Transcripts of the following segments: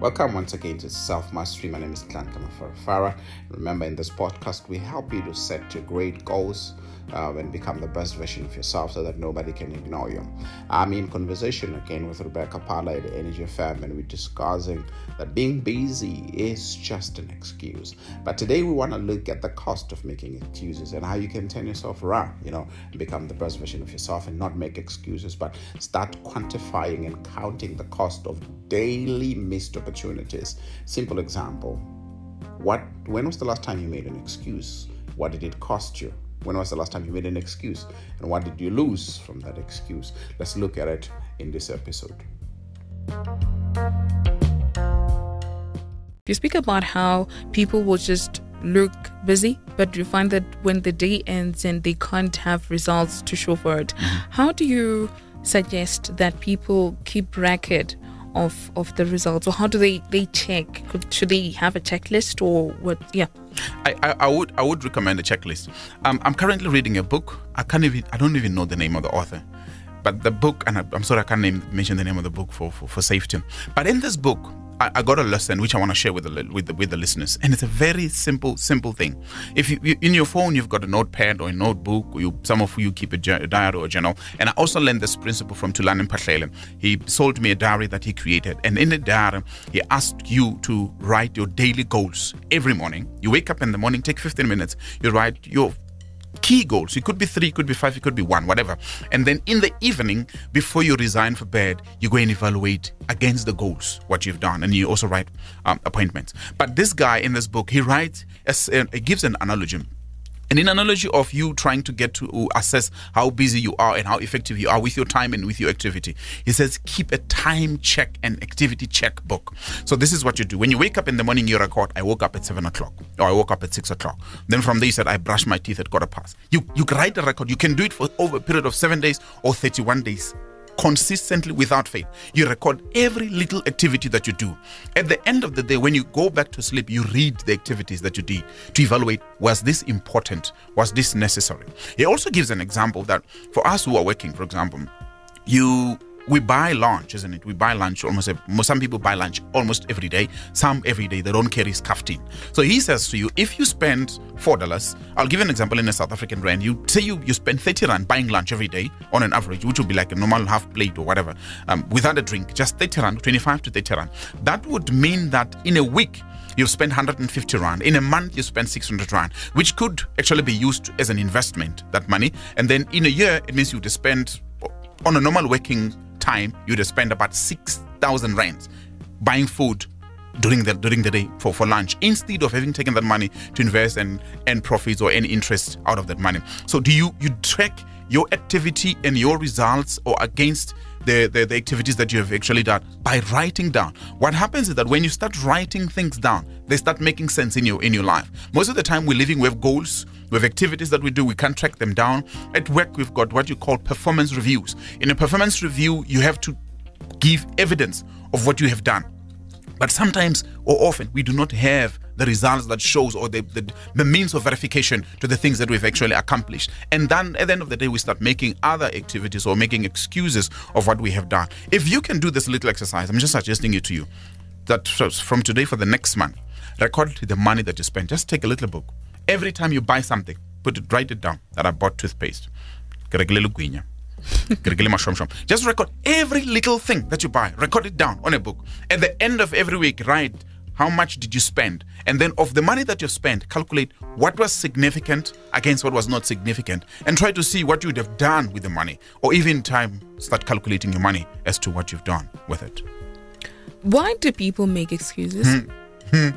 Welcome once again to Self Mastery. My name is Nhlanhla. Remember, in this podcast, we help you to set your great goals uh, and become the best version of yourself so that nobody can ignore you. I'm in conversation again with Rebecca Parla at Energy FM, and we're discussing that being busy is just an excuse. But today, we want to look at the cost of making excuses and how you can turn yourself around, you know, become the best version of yourself and not make excuses, but start quantifying and counting the cost of daily missed opportunities. Simple example. What when was the last time you made an excuse? What did it cost you? When was the last time you made an excuse? And what did you lose from that excuse? Let's look at it in this episode. You speak about how people will just look busy, but you find that when the day ends and they can't have results to show for it, mm-hmm. how do you suggest that people keep record of of the results or how do they they check should they have a checklist or what yeah I, I, I would I would recommend a checklist. Um, I'm currently reading a book. I can't even I don't even know the name of the author, but the book and I, am sorry I can't name, mention the name of the book for, for for safety. But in this book, I, I got a lesson which I want to share with the with the, with the listeners, and it's a very simple simple thing. If you, you in your phone you've got a notepad or a notebook, or you some of you keep a, a diary or a journal, and I also learned this principle from Tulani Mphahlele. He sold me a diary that he created, and in the diary he asked you to write your daily goals every morning. You wake up in the morning, take 15 minutes, you write your key goals. It could be three, it could be five, it could be one, whatever. And then in the evening, before you resign for bed, you go and evaluate against the goals what you've done, and you also write um, appointments. But this guy in this book, he writes, uh, he gives an analogy and in analogy of you trying to get to assess how busy you are and how effective you are with your time and with your activity, he says keep a time check and activity check book. So this is what you do. When you wake up in the morning, you record, I woke up at seven o'clock or I woke up at six o'clock. Then from there you said I brushed my teeth at quarter past. You you write a record. You can do it for over a period of seven days or 31 days consistently without fail. You record every little activity that you do. At the end of the day, when you go back to sleep, you read the activities that you did to evaluate was this important? Was this necessary? He also gives an example that for us who are working, for example, you we buy lunch, isn't it? We buy lunch almost. Every, some people buy lunch almost every day. Some every day. They don't carry in. So he says to you, if you spend four dollars, I'll give an example in a South African rand. You say you you spend thirty rand buying lunch every day on an average, which would be like a normal half plate or whatever, um, without a drink, just thirty rand, twenty-five to thirty rand. That would mean that in a week you spend 150 rand. In a month, you spend 600 rand, which could actually be used as an investment, that money. And then in a year, it means you would spend on a normal working time, you'd spend about 6,000 rands buying food during the during the day for, for lunch instead of having taken that money to invest and earn profits or any interest out of that money. So do you you track your activity and your results or against the, the, the activities that you have actually done by writing down. What happens is that when you start writing things down, they start making sense in your in your life. Most of the time we're living with goals, with activities that we do, we can't track them down. At work, we've got what you call performance reviews. In a performance review, you have to give evidence of what you have done. But sometimes or often we do not have the results that shows or the, the, the, means of verification to the things that we've actually accomplished. And then at the end of the day, we start making other activities or making excuses of what we have done. If you can do this little exercise, I'm just suggesting it to you that from today for the next month, record the money that you spend. Just take a little book. Every time you buy something, put it, write it down that I bought toothpaste. Just record every little thing that you buy. Record it down on a book. At the end of every week, write how much did you spend? And then of the money that you spent, calculate what was significant against what was not significant and try to see what you would have done with the money. Or even time, start calculating your money as to what you've done with it. Why do people make excuses?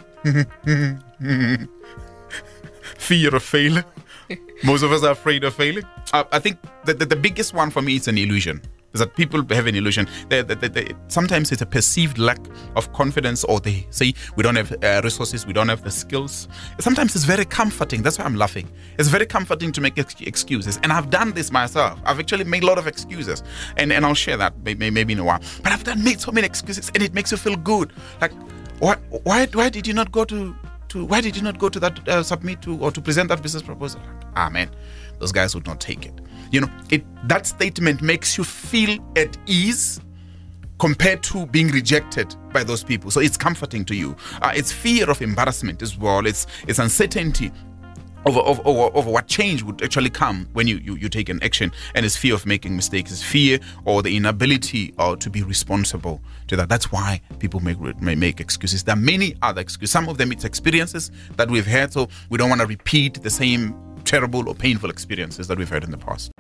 Fear of failure. Most of us are afraid of failing. Uh, I think that the, the biggest one for me is an illusion is that people have an illusion. They, they, they, sometimes it's a perceived lack of confidence, or they say we don't have uh, resources, we don't have the skills. Sometimes it's very comforting. That's why I'm laughing. It's very comforting to make ex- excuses, and I've done this myself. I've actually made a lot of excuses, and and I'll share that maybe, maybe in a while. But I've done made so many excuses, and it makes you feel good. Like, why why why did you not go to to why did you not go to that uh, submit to or to present that business proposal? Ah man, those guys would not take it. You know, it that statement makes you feel at ease, compared to being rejected by those people. So it's comforting to you. Uh, it's fear of embarrassment as well. It's it's uncertainty over, over, over, over what change would actually come when you, you, you take an action and it's fear of making mistakes it's fear or the inability or to be responsible to that that's why people make may make excuses there are many other excuses some of them it's experiences that we've had so we don't want to repeat the same terrible or painful experiences that we've had in the past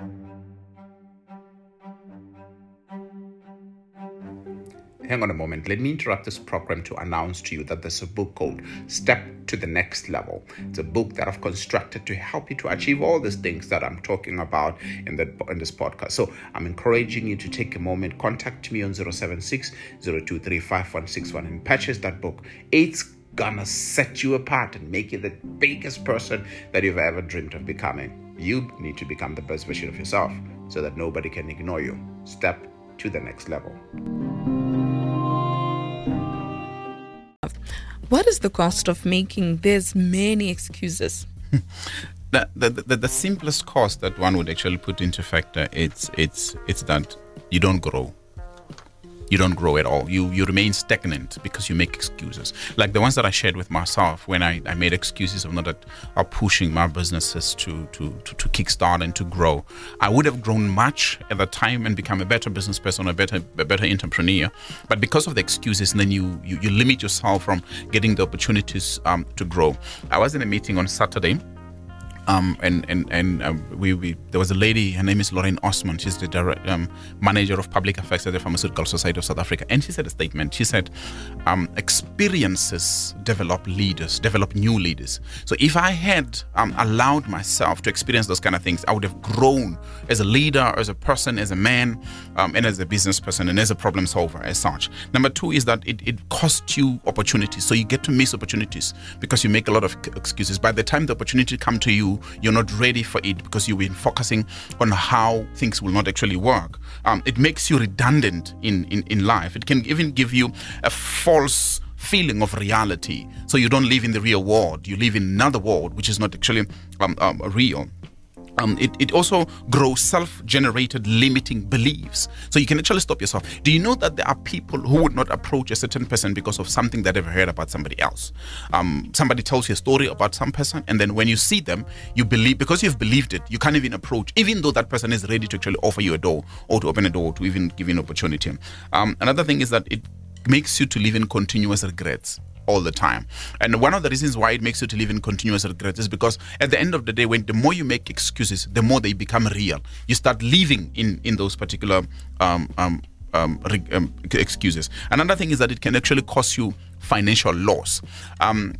hang on a moment. Let me interrupt this program to announce to you that there's a book called Step to the Next Level. It's a book that I've constructed to help you to achieve all these things that I'm talking about in the in this podcast. So I'm encouraging you to take a moment, contact me on 076 and purchase that book. It's gonna set you apart and make you the biggest person that you've ever dreamed of becoming. You need to become the best version of yourself so that nobody can ignore you. Step to the next level. What is the cost of making this many excuses? the, the, the, the, simplest cost that one would actually put into factor it's it's it's that you don't grow you don't grow at all. You you remain stagnant because you make excuses. Like the ones that I shared with myself when I, I made excuses of not that are pushing my businesses to, to to to kickstart and to grow. I would have grown much at the time and become a better business person, a better a better entrepreneur. But because of the excuses, then you you, you limit yourself from getting the opportunities um, to grow. I was in a meeting on Saturday um, and and and uh, we, we there was a lady. Her name is Lorraine Osman. She's the direct, um, manager of public affairs at the Pharmaceutical Society of South Africa. And she said a statement. She said, um, "Experiences develop leaders, develop new leaders. So if I had um, allowed myself to experience those kind of things, I would have grown as a leader, as a person, as a man, um, and as a business person, and as a problem solver as such. Number two is that it, it costs you opportunities. So you get to miss opportunities because you make a lot of excuses. By the time the opportunity come to you you're not ready for it because you've been focusing on how things will not actually work. Um, it makes you redundant in, in, in life. It can even give you a false feeling of reality. So you don't live in the real world, you live in another world which is not actually um, um, real um, it, it also grows self generated limiting beliefs. So you can actually stop yourself. Do you know that there are people who would not approach a certain person because of something that they've heard about somebody else? Um, somebody tells you a story about some person, and then when you see them, you believe, because you've believed it, you can't even approach, even though that person is ready to actually offer you a door or to open a door to even give you an opportunity. Um, another thing is that it makes you to live in continuous regrets all the time. And one of the reasons why it makes you to live in continuous regret is because at the end of the day, when the more you make excuses, the more they become real. You start living in in those particular um, um, um, um excuses. Another thing is that it can actually cause you financial loss. Um,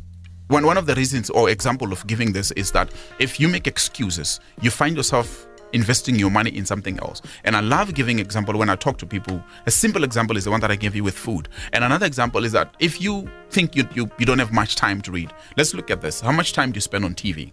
one, one of the reasons or example of giving this is that if you make excuses, you find yourself investing your money in something else. And I love giving example when I talk to people. A simple example is the one that I gave you with food. And another example is that if you think you, you, you don't have much time to read, let's look at this. How much time do you spend on TV?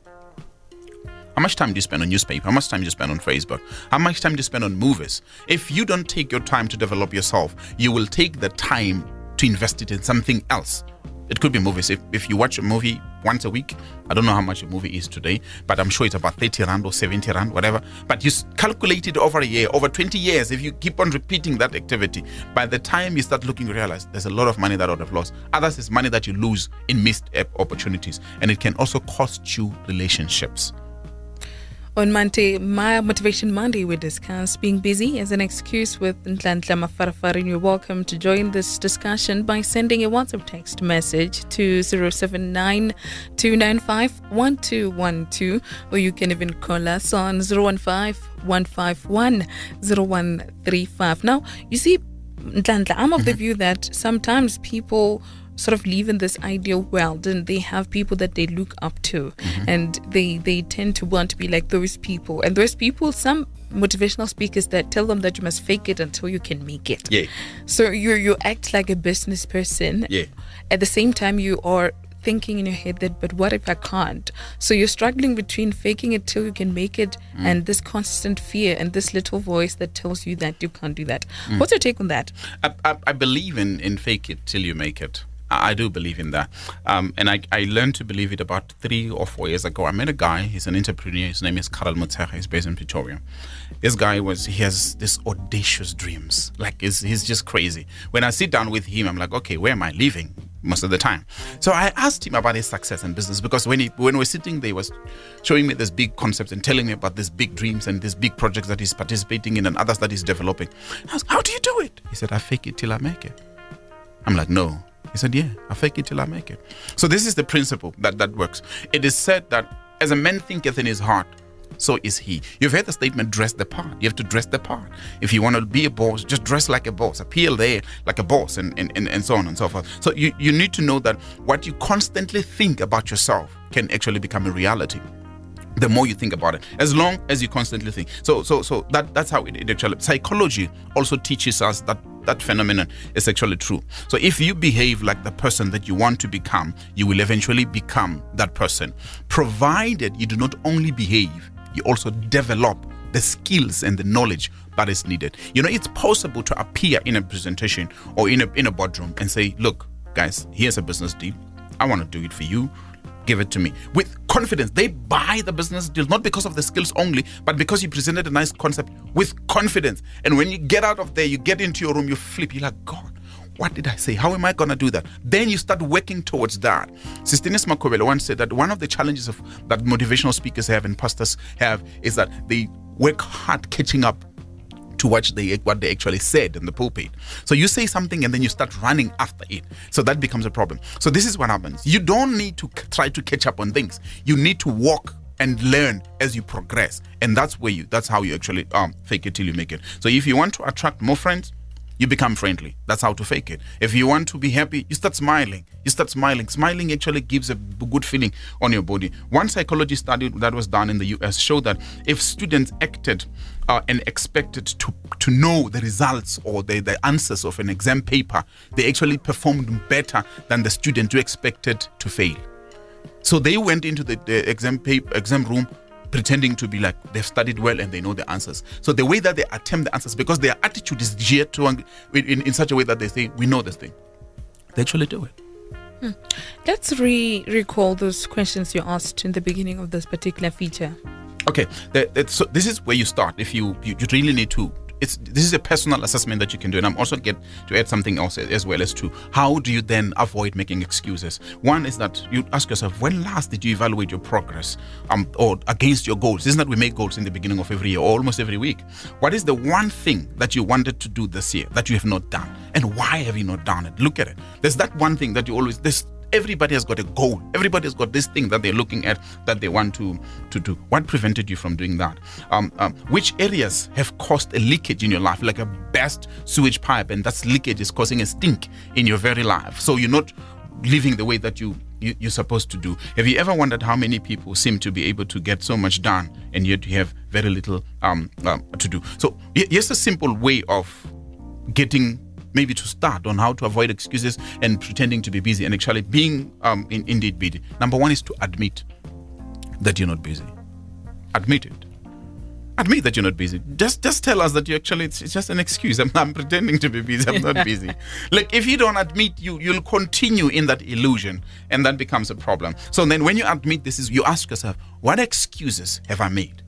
How much time do you spend on newspaper? How much time do you spend on Facebook? How much time do you spend on movies? If you don't take your time to develop yourself, you will take the time to invest it in something else. It could be movies. If, if you watch a movie once a week, I don't know how much a movie is today, but I'm sure it's about 30 rand or 70 rand, whatever. But you calculate it over a year, over 20 years, if you keep on repeating that activity, by the time you start looking, you realize there's a lot of money that I would have lost. Others is money that you lose in missed eh, opportunities. And it can also cost you relationships. On Monday, my Motivation Monday, we discuss being busy as an excuse with Mafarafarin. You're welcome to join this discussion by sending a WhatsApp text message to 079 295 or you can even call us on 015 151 0135. Now, you see, Nhlanhla, I'm of the mm-hmm. view that sometimes people sort of live in this ideal world and they have people that they look up to. Mm-hmm. and they they tend to want to be like those people. And those people some motivational speakers that tell them that you must fake it until you can make it. Yeah. So you you act like a business person. Yeah. At the same time you are thinking in your head that but what if i can't? So you're struggling between faking it till you can make it mm. and this constant fear and this little voice that tells you that you can't do that. Mm. what's your take on that? I, I, I believe in in fake it till you make it I, do believe in that. Um, and I, I learned to believe it about three or four years ago. I met a guy, he's an entrepreneur, his name is Karel Mutsecha, he's based in Pretoria. This guy was, he has this audacious dreams. Like, he's, he's just crazy. When I sit down with him, I'm like, okay, where am I living? most of the time. So I asked him about his success in business because when he when we were sitting there, he was showing me this big concept and telling me about these big dreams and these big projects that he's participating in and others that he's developing. I asked, How do you do it? He said, I fake it till I make it. I'm like, no. He said, Yeah, I fake it till I make it. So this is the principle that, that works. It is said that as a man thinketh in his heart, so is he. You've heard the statement, dress the part. You have to dress the part. If you want to be a boss, just dress like a boss, appear there like a boss, and, and, and, and so on and so forth. So you, you need to know that what you constantly think about yourself can actually become a reality the more you think about it as long as you constantly think so so so that that's how it, it actually psychology also teaches us that that phenomenon is actually true so if you behave like the person that you want to become you will eventually become that person provided you do not only behave you also develop the skills and the knowledge that is needed. You know, it's possible to appear in a presentation or in a in a boardroom and say, "Look, guys, here's a business deal. I want to do it for you. Give it to me." With confidence, they buy the business deal not because of the skills only, but because you presented a nice concept with confidence. And when you get out of there, you get into your room, you flip, you're like, "God, what did I say? How am I going to do that? Then you start working towards that. Sistinis Makobele once said that one of the challenges of that motivational speakers have and pastors have is that they work hard catching up to what they what they actually said in the pulpit. So you say something and then you start running after it. So that becomes a problem. So this is what happens. You don't need to try to catch up on things. You need to walk and learn as you progress. And that's where you that's how you actually um fake it till you make it. So if you want to attract more friends, you become friendly. That's how to fake it. If you want to be happy, you start smiling. You start smiling. Smiling actually gives a good feeling on your body. One psychology study that was done in the US showed that if students acted uh, and expected to, to know the results or the, the answers of an exam paper, they actually performed better than the student who expected to fail. So they went into the, the exam paper, exam room pretending to be like they've studied well and they know the answers. So the way that they attempt the answers, because their attitude is geared to in, in such a way that they say, "We know this thing," they actually do it. Hmm. Let's re recall those questions you asked in the beginning of this particular feature. Okay, that, that, so this is where you start. If you, you you really need to it's this is a personal assessment that you can do and i'm also get to add something else as well as to how do you then avoid making excuses. One is that you ask yourself when last did you evaluate your progress um, or against your goals? Isn't that we make goals in the beginning of every year or almost every week? What is the one thing that you wanted to do this year that you have not done? And why have you not done it? Look at it. There's that one thing that you always this everybody has got a goal. Everybody has got this thing that they're looking at that they want to to do. What prevented you from doing that? Um, um, which areas have caused a leakage in your life like a burst sewage pipe and that leakage is causing a stink in your very life? So you're not living the way that you, you are supposed to do. Have you ever wondered how many people seem to be able to get so much done and yet you have very little um, um to do? So here's a simple way of getting maybe to start on how to avoid excuses and pretending to be busy and actually being um, in, indeed busy. Number one is to admit that you're not busy. Admit it. Admit that you're not busy. Just just tell us that you actually it's, it's just an excuse. I'm, I'm, pretending to be busy. I'm not busy. like if you don't admit, you you'll continue in that illusion, and that becomes a problem. So then, when you admit this, is you ask yourself, what excuses have I made?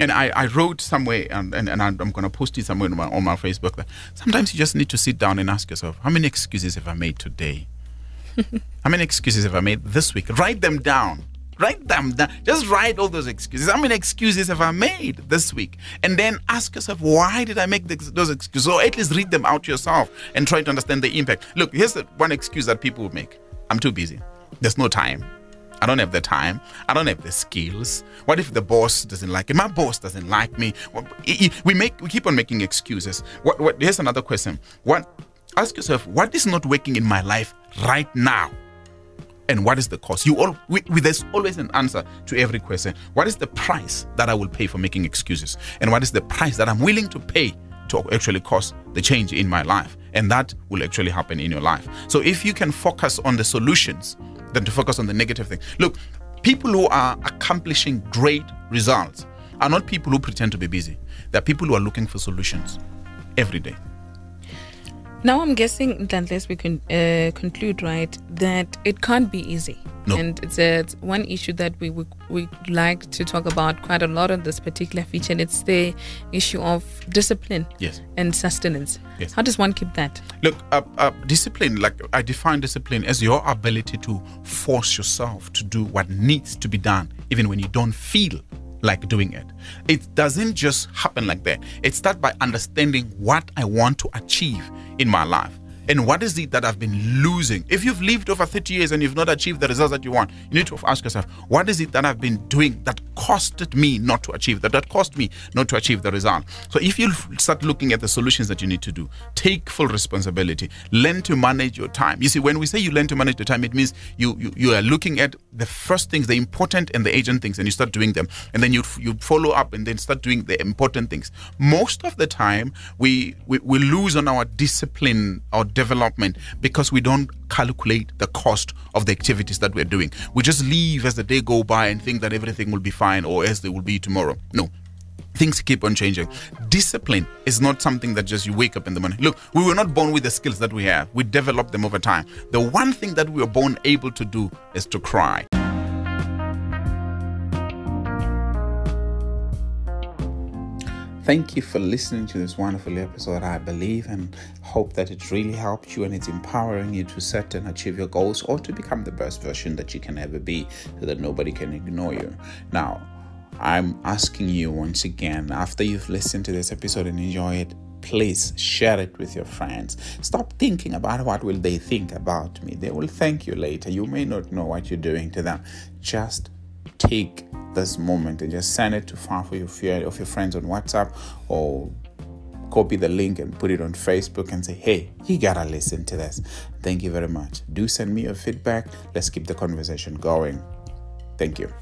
And I, I wrote somewhere, and, and, and I'm going to post it somewhere on my, on my Facebook, that sometimes you just need to sit down and ask yourself, how many excuses have I made today? how many excuses have I made this week? Write them down. Write them down. Just write all those excuses. How many excuses have I made this week? And then ask yourself, why did I make those excuses? Or at least read them out yourself and try to understand the impact. Look, here's the one excuse that people make I'm too busy. There's no time. I don't have the time. I don't have the skills. What if the boss doesn't like it? My boss doesn't like me. We make we keep on making excuses. What, what here's another question. What ask yourself, what is not working in my life right now? And what is the cost? You all we, we, there's always an answer to every question. What is the price that I will pay for making excuses? And what is the price that I'm willing to pay to actually cause the change in my life? And that will actually happen in your life. So if you can focus on the solutions than to focus on the negative thing. Look, people who are accomplishing great results are not people who pretend to be busy. They're people who are looking for solutions every day. Now I'm guessing, unless we can uh, conclude, right, that it can't be easy. No. And it's, a, it's one issue that we would we like to talk about quite a lot on this particular feature, and it's the issue of discipline Yes. and sustenance. Yes. How does one keep that? Look, uh, uh, discipline, like I define discipline as your ability to force yourself to do what needs to be done, even when you don't feel like doing it. It doesn't just happen like that. It starts by understanding what I want to achieve in my life. And what is it that I've been losing? If you've lived over 30 years and you've not achieved the results that you want, you need to ask yourself, what is it that I've been doing that costed me not to achieve that, that cost me not to achieve the result? So if you start looking at the solutions that you need to do, take full responsibility, learn to manage your time. You see, when we say you learn to manage the time, it means you, you, you are looking at the first things, the important and the urgent things, and you start doing them. And then you, you follow up and then start doing the important things. Most of the time, we, we, we lose on our discipline or development because we don't calculate the cost of the activities that we're doing. We just leave as the day go by and think that everything will be fine or as they will be tomorrow. No. Things keep on changing. Discipline is not something that just you wake up in the morning. Look, we were not born with the skills that we have. We develop them over time. The one thing that we were born able to do is to cry. Thank you for listening to this wonderful episode. I believe and hope that it really helped you and it's empowering you to set and achieve your goals or to become the best version that you can ever be so that nobody can ignore you. Now, I'm asking you once again, after you've listened to this episode and enjoy it, please share it with your friends. Stop thinking about what will they think about me. They will thank you later. You may not know what you're doing to them. Just take this moment and just send it to five of your, fear of your friends on WhatsApp or copy the link and put it on Facebook and say, hey, you gotta listen to this. Thank you very much. Do send me your feedback. Let's keep the conversation going. Thank you.